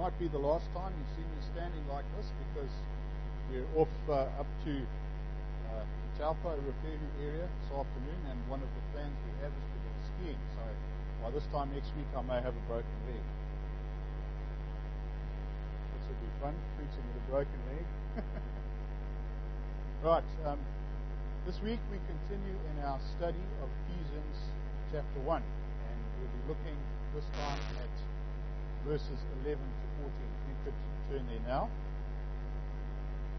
might be the last time you see me standing like this because we're off uh, up to uh, Taupo Refugee area this afternoon, and one of the plans we have is to go skiing. So by this time next week, I may have a broken leg. This will be fun, preaching with a broken leg. right. Um, this week we continue in our study of Ephesians chapter 1, and we'll be looking this time at verses 11 to 14. If you could turn there now.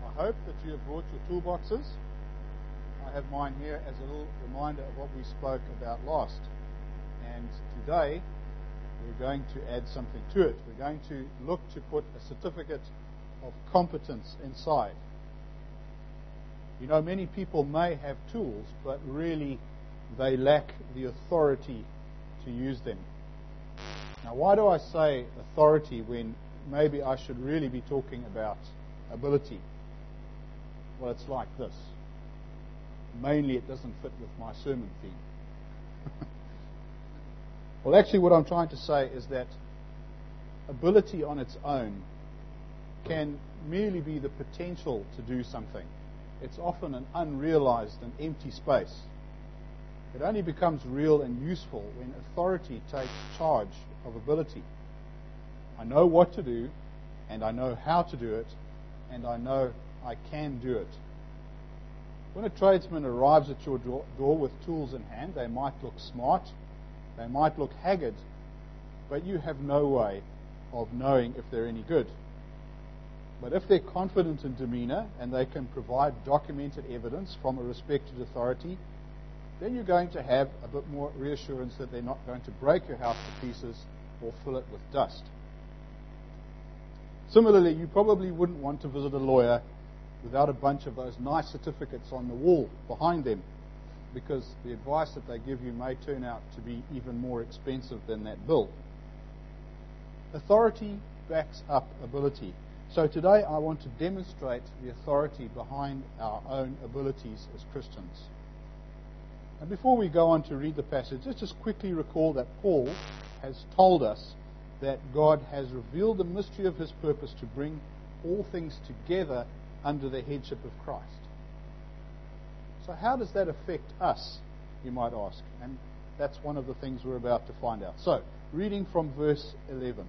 I hope that you have brought your toolboxes. I have mine here as a little reminder of what we spoke about last. And today we're going to add something to it. We're going to look to put a certificate of competence inside. You know, many people may have tools, but really they lack the authority to use them. Now, why do I say authority when maybe I should really be talking about ability? Well, it's like this. Mainly, it doesn't fit with my sermon theme. well, actually, what I'm trying to say is that ability on its own can merely be the potential to do something. It's often an unrealized and empty space. It only becomes real and useful when authority takes charge of ability. I know what to do, and I know how to do it, and I know I can do it. When a tradesman arrives at your door with tools in hand, they might look smart, they might look haggard, but you have no way of knowing if they're any good. But if they're confident in demeanor and they can provide documented evidence from a respected authority, then you're going to have a bit more reassurance that they're not going to break your house to pieces or fill it with dust. Similarly, you probably wouldn't want to visit a lawyer without a bunch of those nice certificates on the wall behind them because the advice that they give you may turn out to be even more expensive than that bill. Authority backs up ability. So today I want to demonstrate the authority behind our own abilities as Christians. And before we go on to read the passage, let's just quickly recall that Paul has told us that God has revealed the mystery of his purpose to bring all things together under the headship of Christ. So, how does that affect us, you might ask? And that's one of the things we're about to find out. So, reading from verse 11.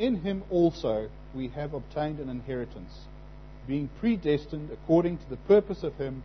In him also we have obtained an inheritance, being predestined according to the purpose of him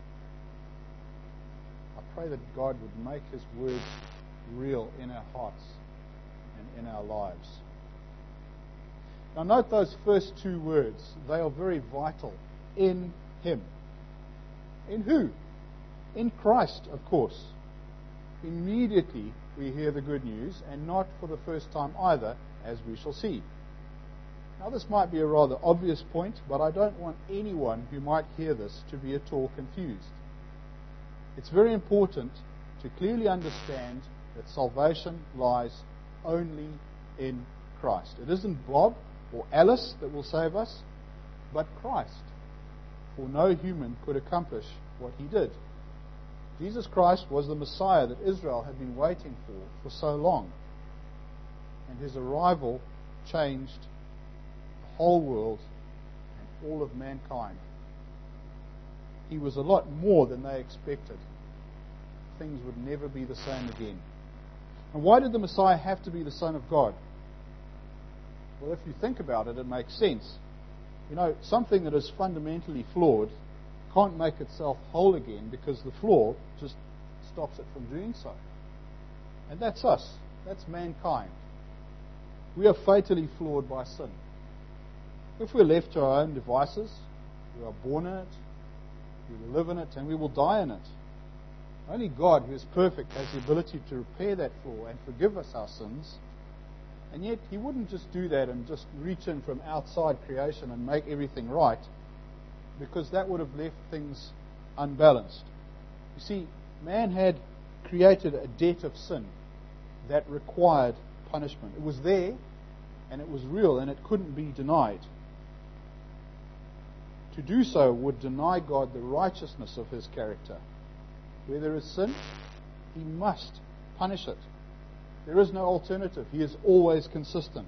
I pray that God would make his words real in our hearts and in our lives. Now, note those first two words. They are very vital. In him. In who? In Christ, of course. Immediately we hear the good news, and not for the first time either, as we shall see. Now, this might be a rather obvious point, but I don't want anyone who might hear this to be at all confused. It's very important to clearly understand that salvation lies only in Christ. It isn't Bob or Alice that will save us, but Christ. For no human could accomplish what he did. Jesus Christ was the Messiah that Israel had been waiting for for so long. And his arrival changed the whole world and all of mankind. He was a lot more than they expected. Things would never be the same again. And why did the Messiah have to be the Son of God? Well, if you think about it, it makes sense. You know, something that is fundamentally flawed can't make itself whole again because the flaw just stops it from doing so. And that's us. That's mankind. We are fatally flawed by sin. If we're left to our own devices, we are born in it, we will live in it, and we will die in it. Only God, who is perfect, has the ability to repair that flaw and forgive us our sins And yet, he wouldn't just do that and just reach in from outside creation and make everything right, because that would have left things unbalanced. You see, man had created a debt of sin that required punishment. It was there, and it was real, and it couldn't be denied. To do so would deny God the righteousness of his character. Where there is sin, he must punish it. There is no alternative. He is always consistent.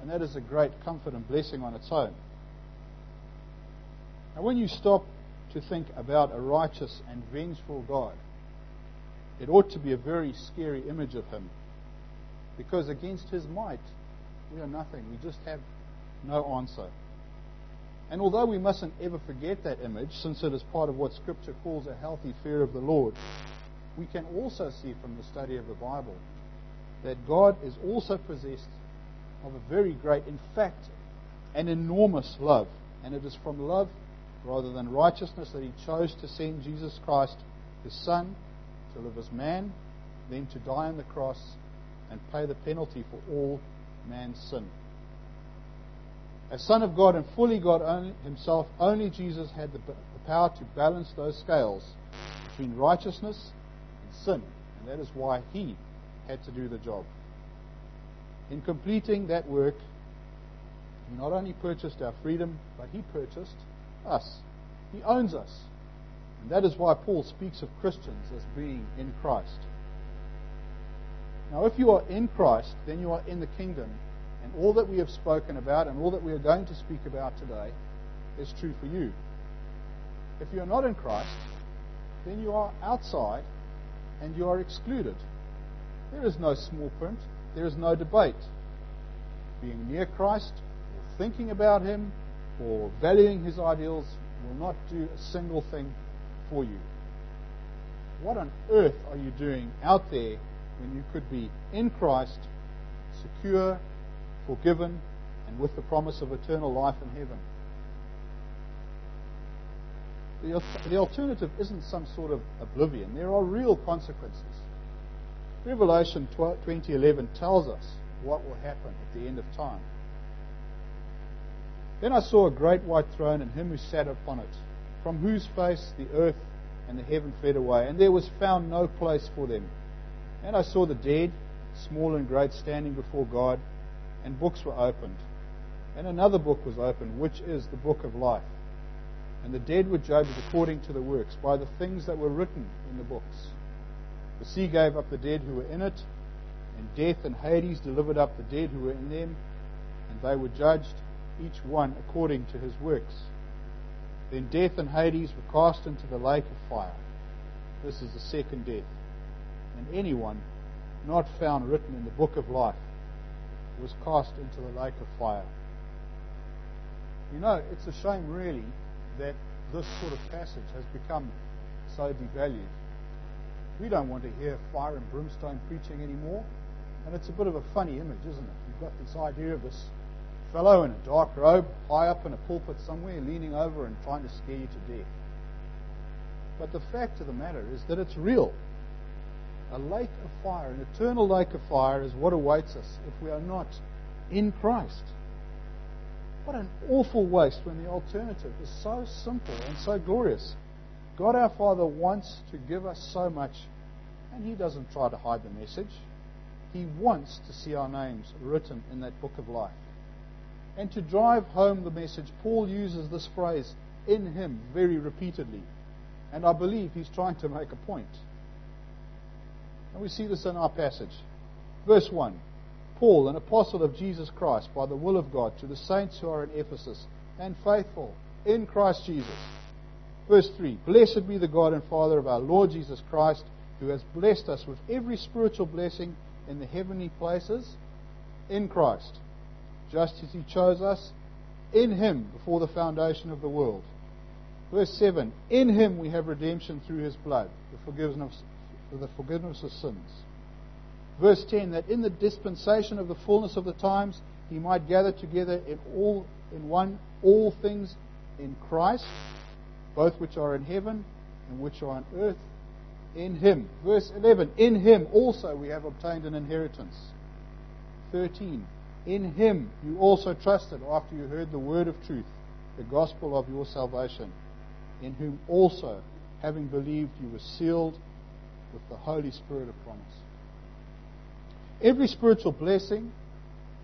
And that is a great comfort and blessing on its own. Now, when you stop to think about a righteous and vengeful God, it ought to be a very scary image of him. Because against his might, we are nothing. We just have no answer. And although we mustn't ever forget that image, since it is part of what Scripture calls a healthy fear of the Lord, we can also see from the study of the Bible that God is also possessed of a very great, in fact, an enormous love. And it is from love rather than righteousness that He chose to send Jesus Christ, His Son, to live as man, then to die on the cross and pay the penalty for all man's sin. As Son of God and fully God only, Himself, only Jesus had the, the power to balance those scales between righteousness and sin. And that is why He had to do the job. In completing that work, He not only purchased our freedom, but He purchased us. He owns us. And that is why Paul speaks of Christians as being in Christ. Now, if you are in Christ, then you are in the kingdom. And all that we have spoken about and all that we are going to speak about today is true for you. If you are not in Christ, then you are outside and you are excluded. There is no small print, there is no debate. Being near Christ, or thinking about Him, or valuing His ideals will not do a single thing for you. What on earth are you doing out there when you could be in Christ, secure, forgiven, and with the promise of eternal life in heaven? The, alternative isn't some sort of oblivion. There are real consequences. Revelation 2011 tells us what will happen at the end of time. Then I saw a great white throne and him who sat upon it, from whose face the earth and the heaven fled away, and there was found no place for them. And I saw the dead, small and great, standing before God, and books were opened. And another book was opened, which is the book of life. And the dead were judged according to the works, by the things that were written in the books. The sea gave up the dead who were in it, and death and Hades delivered up the dead who were in them, and they were judged, each one according to his works. Then death and Hades were cast into the lake of fire. This is the second death. And anyone not found written in the book of life was cast into the lake of fire. You know, it's a shame, really, that this sort of passage has become so devalued. We don't want to hear fire and brimstone preaching anymore. And it's a bit of a funny image, isn't it? You've got this idea of this fellow in a dark robe, high up in a pulpit somewhere, leaning over and trying to scare you to death. But the fact of the matter is that it's real. A lake of fire, an eternal lake of fire, is what awaits us if we are not in Christ. What an awful waste when the alternative is so simple and so glorious. God our Father wants to give us so much, and He doesn't try to hide the message. He wants to see our names written in that book of life. And to drive home the message, Paul uses this phrase, in Him, very repeatedly. And I believe he's trying to make a point. And we see this in our passage. Verse 1 Paul, an apostle of Jesus Christ, by the will of God, to the saints who are in Ephesus, and faithful in Christ Jesus Verse 3 Blessed be the God and Father of our Lord Jesus Christ, who has blessed us with every spiritual blessing in the heavenly places in Christ, just as He chose us in Him before the foundation of the world. Verse 7 In Him we have redemption through His blood, the forgiveness, the forgiveness of sins. Verse 10 That in the dispensation of the fullness of the times He might gather together in all in one all things in Christ both which are in heaven and which are on earth, in him. Verse 11 In him also we have obtained an inheritance. 13. In him you also trusted after you heard the word of truth, the gospel of your salvation, in whom also, having believed, you were sealed with the Holy Spirit of promise. Every spiritual blessing,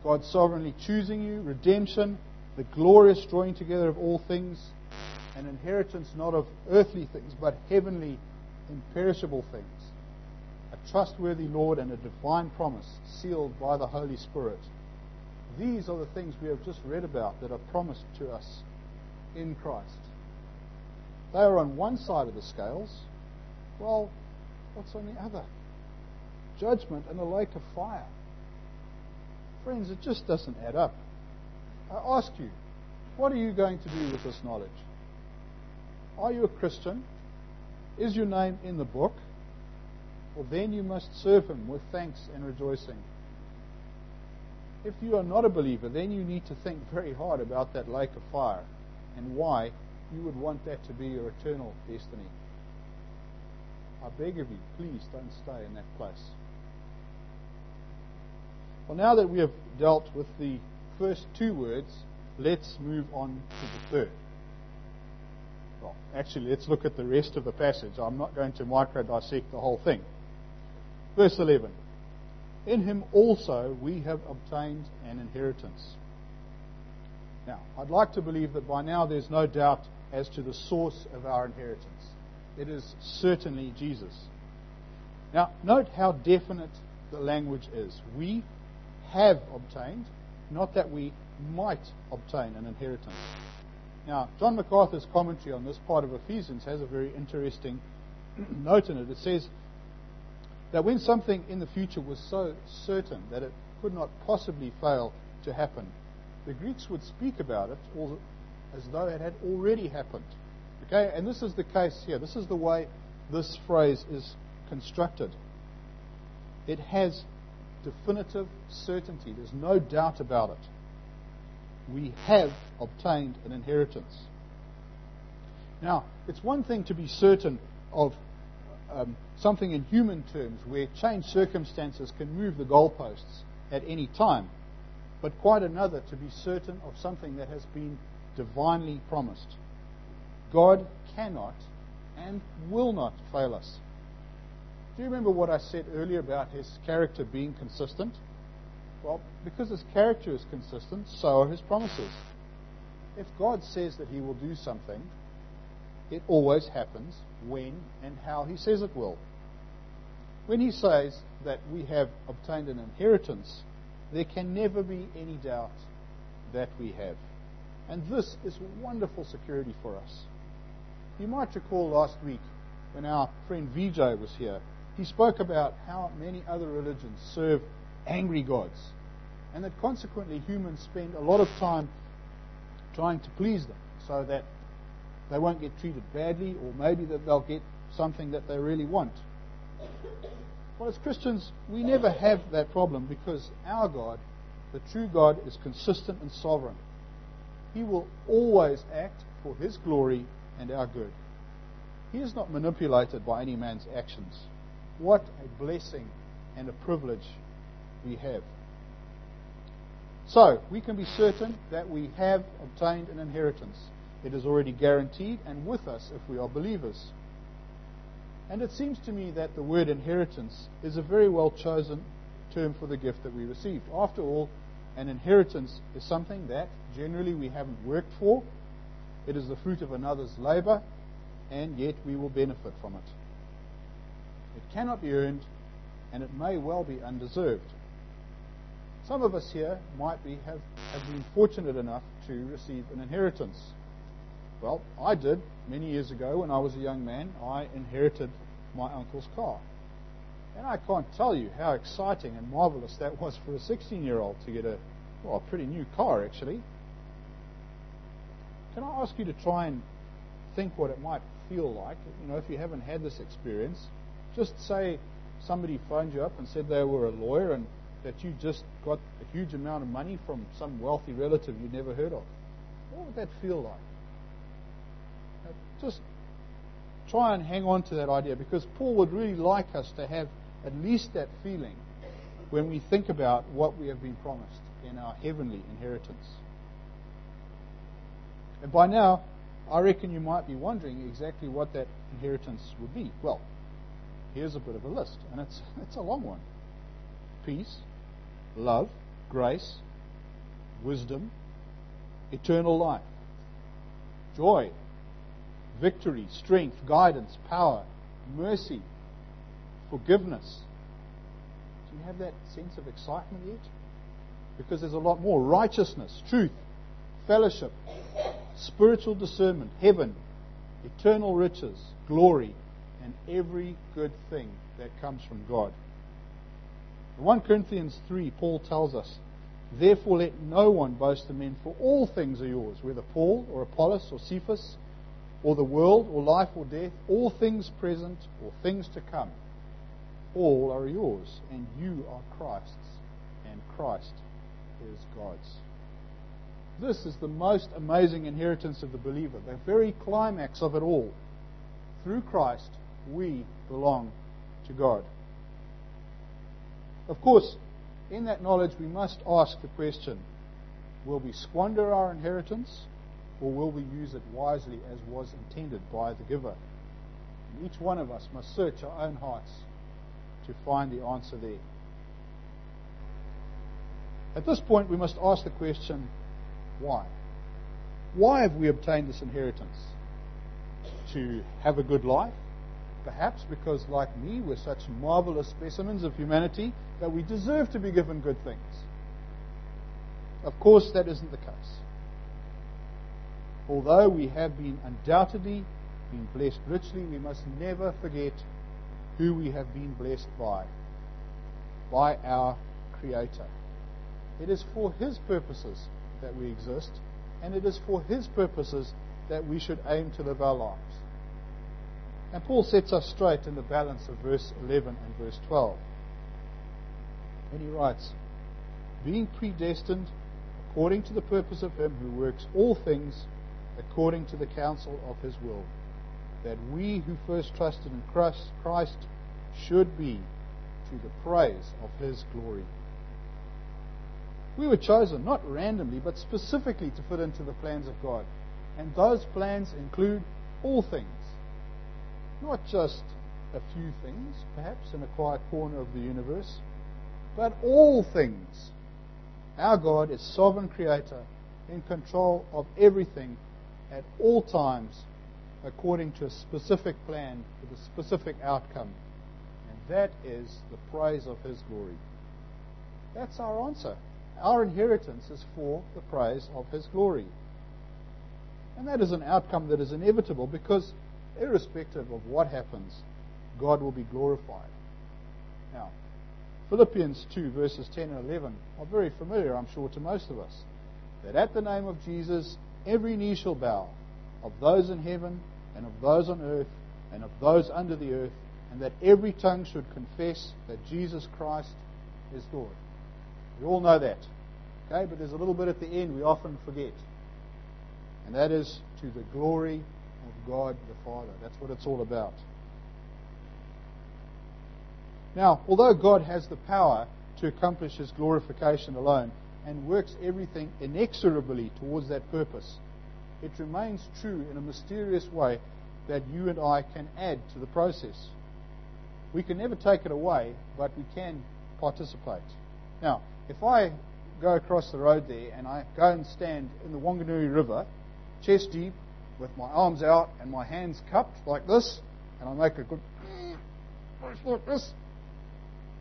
God sovereignly choosing you, redemption, the glorious drawing together of all things, an inheritance not of earthly things, but heavenly, imperishable things, a trustworthy Lord, and a divine promise sealed by the Holy Spirit. These are the things we have just read about that are promised to us in Christ. They are on one side of the scales. Well, what's on the other? Judgment and a lake of fire. Friends, it just doesn't add up. I ask you, what are you going to do with this knowledge? Are you a Christian? Is your name in the book? Well, then you must serve Him with thanks and rejoicing. If you are not a believer, then you need to think very hard about that lake of fire and why you would want that to be your eternal destiny. I beg of you, please don't stay in that place. Well, now that we have dealt with the first two words, let's move on to the third. Well, actually, let's look at the rest of the passage. I'm not going to micro dissect the whole thing. Verse 11 In him also we have obtained an inheritance. Now, I'd like to believe that by now there's no doubt as to the source of our inheritance. It is certainly Jesus. Now, note how definite the language is. We have obtained, not that we might obtain an inheritance. Now, John MacArthur's commentary on this part of Ephesians has a very interesting note in it. It says that when something in the future was so certain that it could not possibly fail to happen, the Greeks would speak about it as though it had already happened. Okay, and this is the case here. This is the way this phrase is constructed. It has definitive certainty. There's no doubt about it. We have obtained an inheritance. Now, it's one thing to be certain of um, something in human terms where changed circumstances can move the goalposts at any time, but quite another to be certain of something that has been divinely promised. God cannot and will not fail us. Do you remember what I said earlier about his character being consistent? Well, because his character is consistent, so are his promises. If God says that he will do something, it always happens when and how he says it will. When he says that we have obtained an inheritance, there can never be any doubt that we have. And this is wonderful security for us. You might recall last week when our friend Vijay was here, he spoke about how many other religions serve angry gods, and that consequently humans spend a lot of time trying to please them so that they won't get treated badly, or maybe that they'll get something that they really want. Well, as Christians, we never have that problem because our God, the true God, is consistent and sovereign. He will always act for His glory and our good. He is not manipulated by any man's actions. What a blessing and a privilege we have. So, we can be certain that we have obtained an inheritance. It is already guaranteed and with us if we are believers. And it seems to me that the word inheritance is a very well chosen term for the gift that we received. After all, an inheritance is something that generally we haven't worked for. It is the fruit of another's labor, and yet we will benefit from it. It cannot be earned, and it may well be undeserved. Some of us here might be, have, have been fortunate enough to receive an inheritance. Well, I did many years ago when I was a young man. I inherited my uncle's car. And I can't tell you how exciting and marvelous that was for a 16 year old to get a, well, a pretty new car, actually. Can I ask you to try and think what it might feel like? You know, if you haven't had this experience, just say somebody phoned you up and said they were a lawyer and that you just got a huge amount of money from some wealthy relative you'd never heard of. What would that feel like? Just try and hang on to that idea because Paul would really like us to have at least that feeling when we think about what we have been promised in our heavenly inheritance. And by now, I reckon you might be wondering exactly what that inheritance would be. Well, here's a bit of a list, and it's, it's a long one peace, love, grace, wisdom, eternal life, joy, victory, strength, guidance, power, mercy, forgiveness. Do you have that sense of excitement yet? Because there's a lot more righteousness, truth, fellowship, spiritual discernment, heaven, eternal riches, glory, and every good thing that comes from God. In 1 Corinthians 3, Paul tells us, Therefore let no one boast of men, for all things are yours, whether Paul or Apollos or Cephas, or the world or life or death, all things present or things to come. All are yours, and you are Christ's, and Christ is God's. This is the most amazing inheritance of the believer, the very climax of it all. Through Christ, we belong to God. Of course, in that knowledge, we must ask the question will we squander our inheritance or will we use it wisely as was intended by the giver? And each one of us must search our own hearts to find the answer there. At this point, we must ask the question why? Why have we obtained this inheritance? To have a good life? Perhaps because, like me, we're such marvelous specimens of humanity that we deserve to be given good things. Of course, that isn't the case. Although we have been undoubtedly been blessed richly, we must never forget who we have been blessed by by our Creator. It is for His purposes that we exist, and it is for His purposes that we should aim to live our lives. And Paul sets us straight in the balance of verse 11 and verse 12. And he writes, Being predestined according to the purpose of Him who works all things according to the counsel of His will, that we who first trusted in Christ should be to the praise of His glory. We were chosen not randomly, but specifically to fit into the plans of God. And those plans include all things. Not just a few things, perhaps in a quiet corner of the universe, but all things. Our God is sovereign creator, in control of everything at all times, according to a specific plan with a specific outcome. And that is the praise of His glory. That's our answer. Our inheritance is for the praise of His glory. And that is an outcome that is inevitable because, irrespective of what happens, God will be glorified. Now, Philippians 2, verses 10 and 11 are very familiar, I'm sure, to most of us. That at the name of Jesus, every knee shall bow, of those in heaven, and of those on earth, and of those under the earth, and that every tongue should confess that Jesus Christ is Lord. We all know that. Okay, but there's a little bit at the end we often forget. And that is to the glory of God the Father. That's what it's all about. Now, although God has the power to accomplish his glorification alone and works everything inexorably towards that purpose, it remains true in a mysterious way that you and I can add to the process. We can never take it away, but we can participate. Now, if I go across the road there and I go and stand in the Wanganui River, chest deep, with my arms out and my hands cupped like this, and I make a good like this,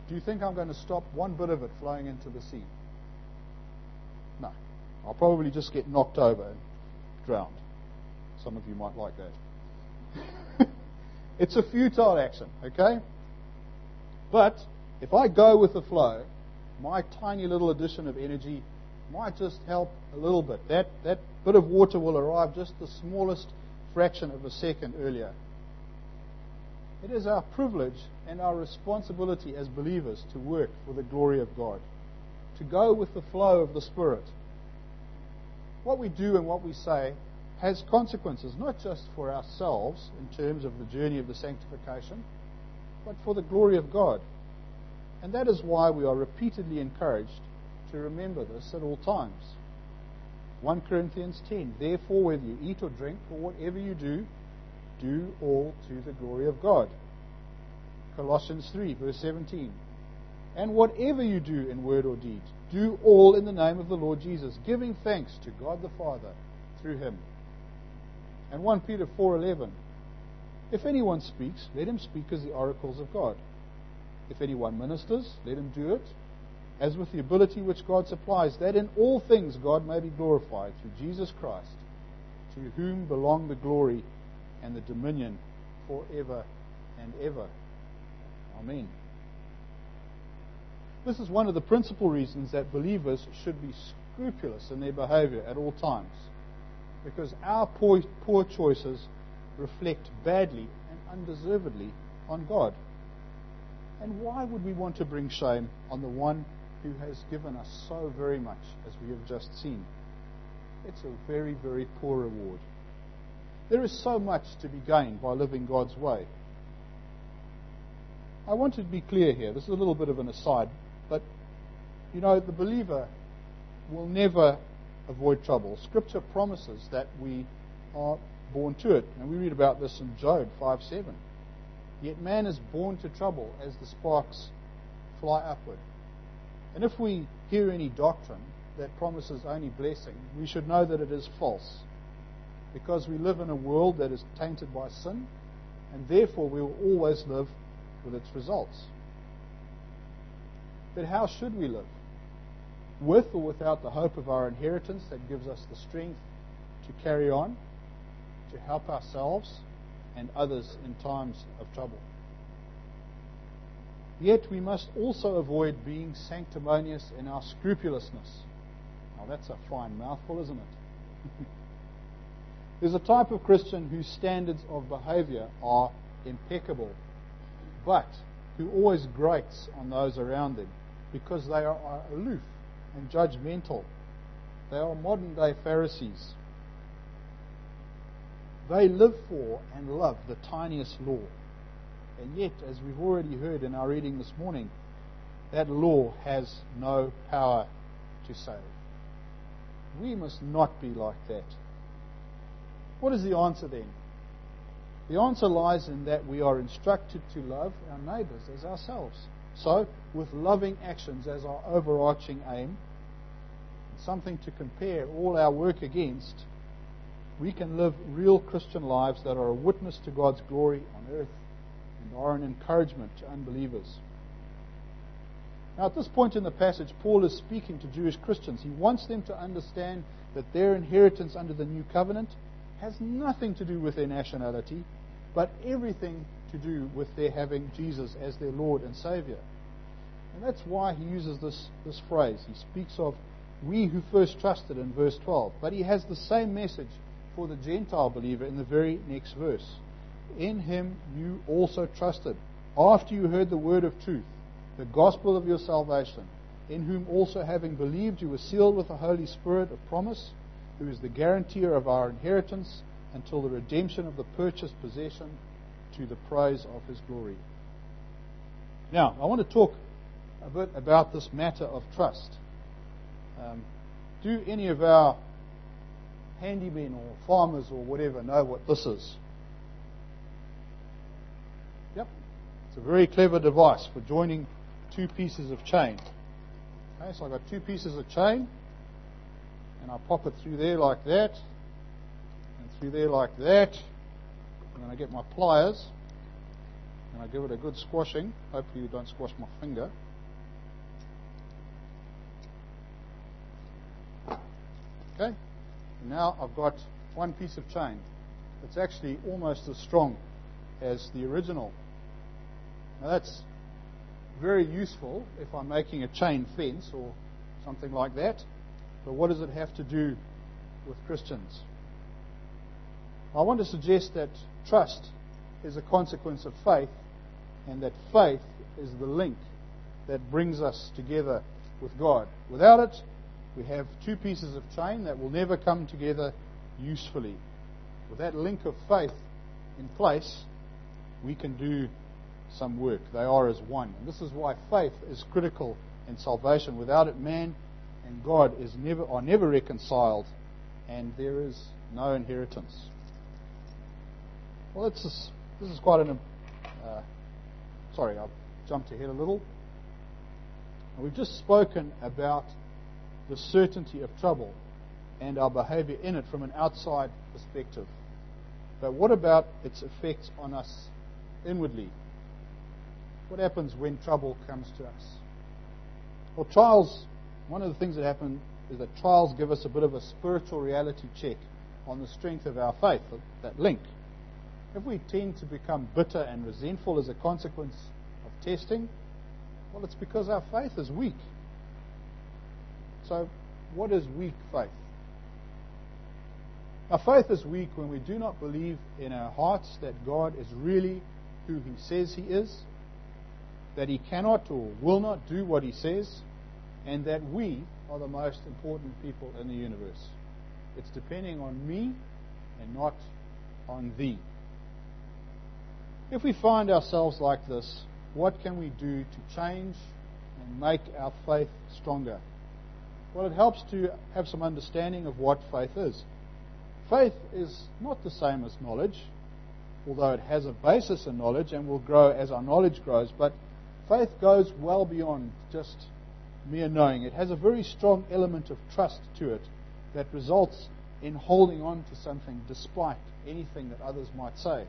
do you think I'm going to stop one bit of it flowing into the sea? No. I'll probably just get knocked over and drowned. Some of you might like that. it's a futile action, okay? But if I go with the flow, my tiny little addition of energy might just help a little bit. That, that bit of water will arrive just the smallest fraction of a second earlier. It is our privilege and our responsibility as believers to work for the glory of God, to go with the flow of the Spirit. What we do and what we say has consequences, not just for ourselves in terms of the journey of the sanctification, but for the glory of God. And that is why we are repeatedly encouraged to remember this at all times. 1 Corinthians 10 Therefore, whether you eat or drink or whatever you do, do all to the glory of God. Colossians 3, verse 17. And whatever you do in word or deed, do all in the name of the Lord Jesus, giving thanks to God the Father through him. And 1 Peter 4:11 If anyone speaks, let him speak as the oracles of God. If anyone ministers, let him do it as with the ability which God supplies, that in all things God may be glorified through Jesus Christ, to whom belong the glory and the dominion forever and ever. Amen. This is one of the principal reasons that believers should be scrupulous in their behavior at all times, because our poor, poor choices reflect badly and undeservedly on God. And why would we want to bring shame on the one who has given us so very much, as we have just seen. It's a very, very poor reward. There is so much to be gained by living God's way. I want to be clear here. This is a little bit of an aside, but you know, the believer will never avoid trouble. Scripture promises that we are born to it, and we read about this in Job 5 7. Yet man is born to trouble as the sparks fly upward. And if we hear any doctrine that promises only blessing, we should know that it is false. Because we live in a world that is tainted by sin, and therefore we will always live with its results. But how should we live? With or without the hope of our inheritance that gives us the strength to carry on, to help ourselves and others in times of trouble. Yet we must also avoid being sanctimonious in our scrupulousness. Now that's a fine mouthful, isn't it? There's a type of Christian whose standards of behavior are impeccable, but who always grates on those around them because they are aloof and judgmental. They are modern day Pharisees. They live for and love the tiniest law and yet, as we've already heard in our reading this morning, that law has no power to save. We must not be like that. What is the answer then? The answer lies in that we are instructed to love our neighbours as ourselves. So, with loving actions as our overarching aim, something to compare all our work against, we can live real Christian lives that are a witness to God's glory on earth and are an encouragement to unbelievers. Now, at this point in the passage, Paul is speaking to Jewish Christians. He wants them to understand that their inheritance under the new covenant has nothing to do with their nationality, but everything to do with their having Jesus as their Lord and Savior. And that's why he uses this, this phrase. He speaks of we who first trusted in verse 12. But he has the same message for the Gentile believer in the very next verse. In him you also trusted, after you heard the word of truth, the gospel of your salvation, in whom also having believed you were sealed with the Holy Spirit of promise, who is the guarantor of our inheritance until the redemption of the purchased possession to the praise of his glory. Now, I want to talk a bit about this matter of trust. Um, do any of our handymen or farmers or whatever know what this is? Yep, it's a very clever device for joining two pieces of chain. Okay, so I've got two pieces of chain, and I pop it through there like that, and through there like that, and then I get my pliers, and I give it a good squashing. Hopefully you don't squash my finger. Okay, now I've got one piece of chain. It's actually almost as strong as the original now that's very useful if I'm making a chain fence or something like that. But what does it have to do with Christians? I want to suggest that trust is a consequence of faith, and that faith is the link that brings us together with God. Without it, we have two pieces of chain that will never come together usefully. With that link of faith in place, we can do some work. They are as one. And this is why faith is critical in salvation. Without it, man and God is never, are never reconciled, and there is no inheritance. Well, this is, this is quite an. Uh, sorry, I've jumped ahead a little. We've just spoken about the certainty of trouble and our behavior in it from an outside perspective. But what about its effects on us inwardly? What happens when trouble comes to us? Well, trials, one of the things that happen is that trials give us a bit of a spiritual reality check on the strength of our faith, that link. If we tend to become bitter and resentful as a consequence of testing, well, it's because our faith is weak. So, what is weak faith? Our faith is weak when we do not believe in our hearts that God is really who He says He is, that He cannot or will not do what He says, and that we are the most important people in the universe. It's depending on me and not on thee. If we find ourselves like this, what can we do to change and make our faith stronger? Well, it helps to have some understanding of what faith is. Faith is not the same as knowledge, although it has a basis in knowledge and will grow as our knowledge grows, but faith goes well beyond just mere knowing. It has a very strong element of trust to it that results in holding on to something despite anything that others might say.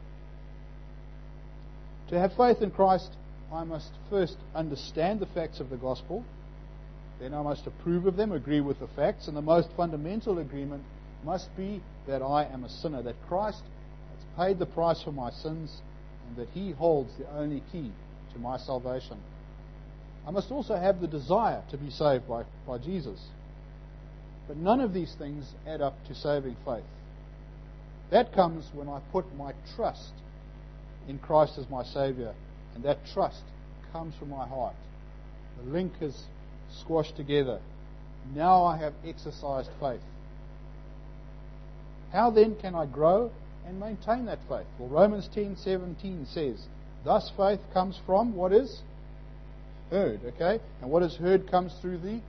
To have faith in Christ, I must first understand the facts of the gospel. Then I must approve of them, agree with the facts, and the most fundamental agreement must be that I am a sinner, that Christ has paid the price for my sins, and that He holds the only key to my salvation. I must also have the desire to be saved by, by Jesus. But none of these things add up to saving faith. That comes when I put my trust in Christ as my Savior, and that trust comes from my heart. The link is squashed together. Now I have exercised faith. How then can I grow and maintain that faith? Well, Romans 10:17 says, "Thus faith comes from what is heard." Okay, and what is heard comes through the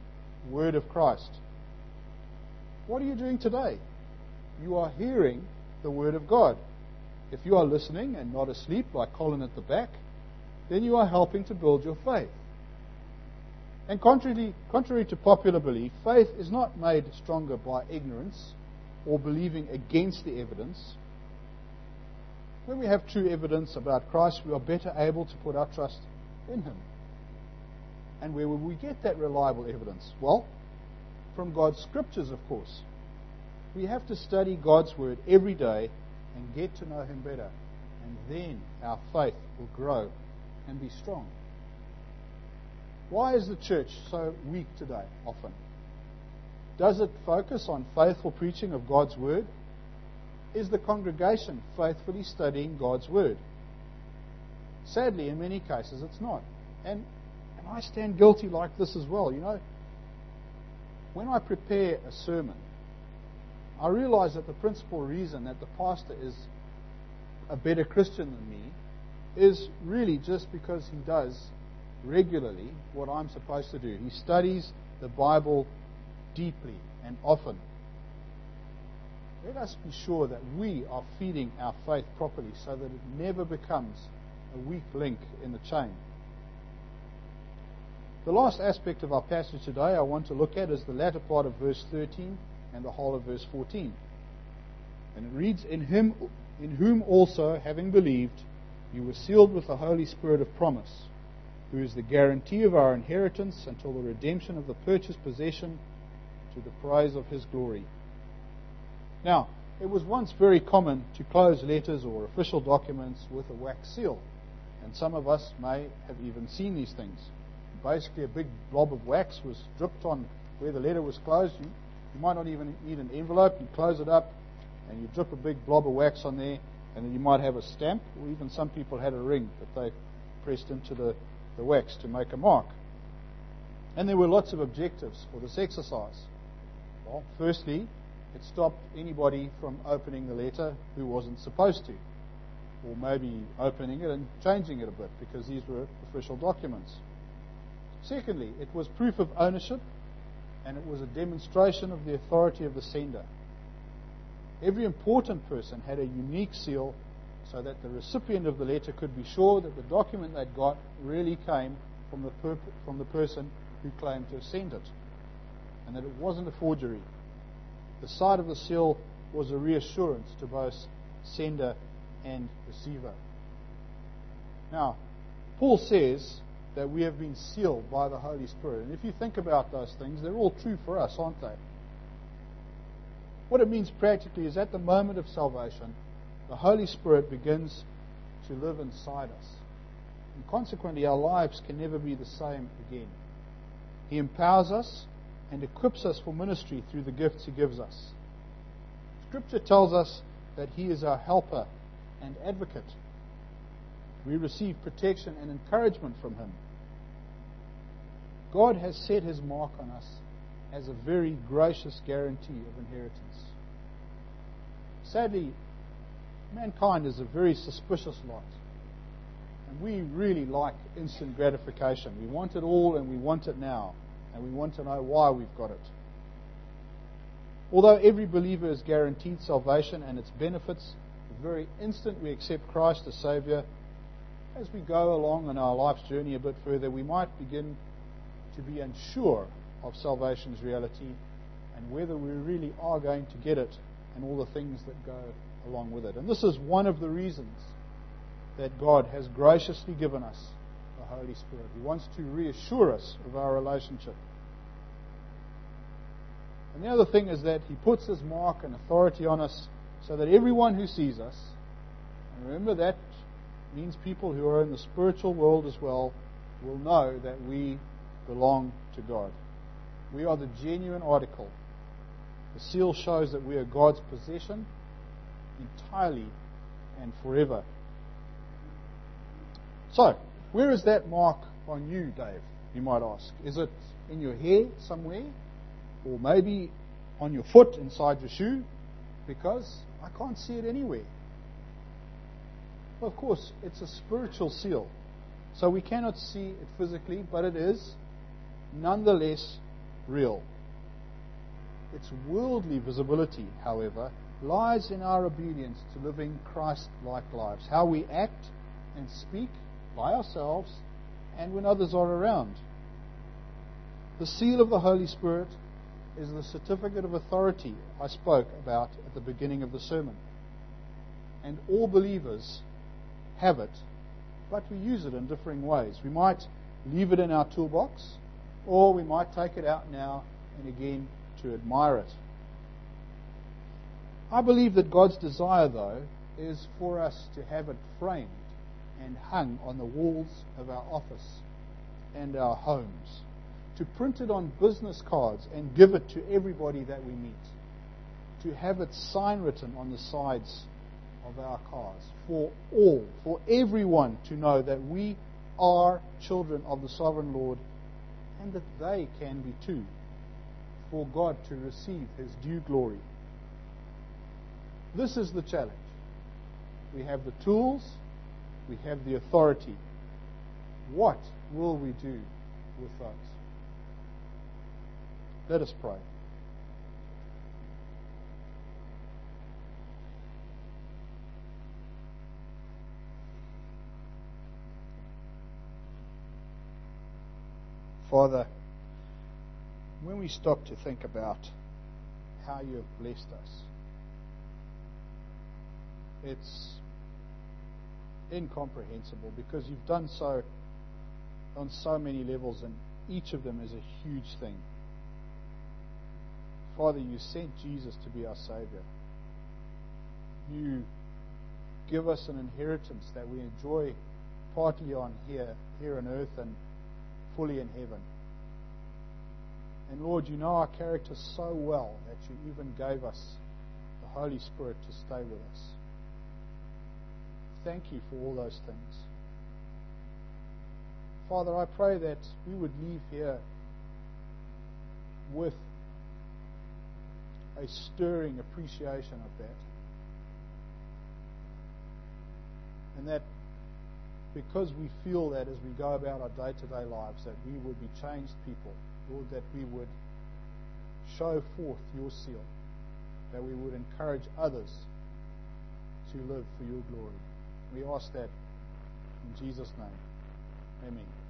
word of Christ. What are you doing today? You are hearing the word of God. If you are listening and not asleep, like Colin at the back, then you are helping to build your faith. And contrary, contrary to popular belief, faith is not made stronger by ignorance or believing against the evidence. When we have true evidence about Christ, we are better able to put our trust in Him. And where will we get that reliable evidence? Well, from God's scriptures, of course. We have to study God's Word every day and get to know Him better. And then our faith will grow and be strong. Why is the church so weak today, often? Does it focus on faithful preaching of God's Word? Is the congregation faithfully studying God's Word? Sadly, in many cases, it's not. And, and I stand guilty like this as well. You know, when I prepare a sermon, I realize that the principal reason that the pastor is a better Christian than me is really just because he does regularly what I'm supposed to do. He studies the Bible deeply and often. Let us be sure that we are feeding our faith properly so that it never becomes a weak link in the chain. The last aspect of our passage today I want to look at is the latter part of verse 13 and the whole of verse 14. And it reads, In him in whom also, having believed, you were sealed with the Holy Spirit of promise, who is the guarantee of our inheritance until the redemption of the purchased possession to the prize of his glory. Now, it was once very common to close letters or official documents with a wax seal, and some of us may have even seen these things basically a big blob of wax was dripped on where the letter was closed. You, you might not even need an envelope. You close it up and you drip a big blob of wax on there, and then you might have a stamp, or even some people had a ring that they pressed into the, the wax to make a mark. And there were lots of objectives for this exercise. Well, firstly, it stopped anybody from opening the letter who wasn't supposed to. or maybe opening it and changing it a bit because these were official documents. Secondly, it was proof of ownership and it was a demonstration of the authority of the sender. Every important person had a unique seal so that the recipient of the letter could be sure that the document they'd got really came from the, from the person who claimed to have sent it and that it wasn't a forgery. The sight of the seal was a reassurance to both sender and receiver. Now, Paul says that we have been sealed by the Holy Spirit. And if you think about those things, they're all true for us, aren't they? What it means practically is at the moment of salvation, the Holy Spirit begins to live inside us. And consequently, our lives can never be the same again. He empowers us and equips us for ministry through the gifts He gives us. Scripture tells us that He is our helper and advocate. We receive protection and encouragement from Him. God has set His mark on us as a very gracious guarantee of inheritance. Sadly, mankind is a very suspicious lot. And we really like instant gratification. We want it all and we want it now. And we want to know why we've got it. Although every believer is guaranteed salvation and its benefits, the very instant we accept Christ as Saviour, as we go along in our life's journey a bit further, we might begin to be unsure of salvation's reality and whether we really are going to get it and all the things that go along with it. And this is one of the reasons that God has graciously given us the Holy Spirit. He wants to reassure us of our relationship. And the other thing is that He puts His mark and authority on us so that everyone who sees us, and remember that means people who are in the spiritual world as well, will know that we belong to God. We are the genuine article. The seal shows that we are God's possession entirely and forever. So, where is that mark on you, Dave? You might ask. Is it in your hair somewhere? Or maybe on your foot inside your shoe? Because I can't see it anywhere. Well, of course, it's a spiritual seal. So we cannot see it physically, but it is nonetheless real. Its worldly visibility, however, lies in our obedience to living Christ like lives. How we act and speak by ourselves and when others are around. The seal of the Holy Spirit is the certificate of authority I spoke about at the beginning of the sermon. And all believers have it, but we use it in differing ways. We might leave it in our toolbox, or we might take it out now and again to admire it. I believe that God's desire, though, is for us to have it framed and hung on the walls of our office and our homes, to print it on business cards and give it to everybody that we meet, to have it sign written on the sides of our cars, for all, for everyone to know that we are children of the sovereign Lord and that they can be too, for God to receive his due glory. This is the challenge. We have the tools, we have the authority. What will we do with those? Let us pray. Father, when we stop to think about how you have blessed us, it's incomprehensible because you've done so on so many levels, and each of them is a huge thing. Father, you sent Jesus to be our Savior. You give us an inheritance that we enjoy partly on here, here on earth, and fully in heaven. And Lord, you know our character so well that you even gave us the Holy Spirit to stay with us. Thank you for all those things. Father, I pray that we would leave here with a stirring appreciation of that. And that because we feel that as we go about our day to day lives, that we would be changed people. Lord, that we would show forth your seal, that we would encourage others to live for your glory. We ask that in Jesus' name. Amen.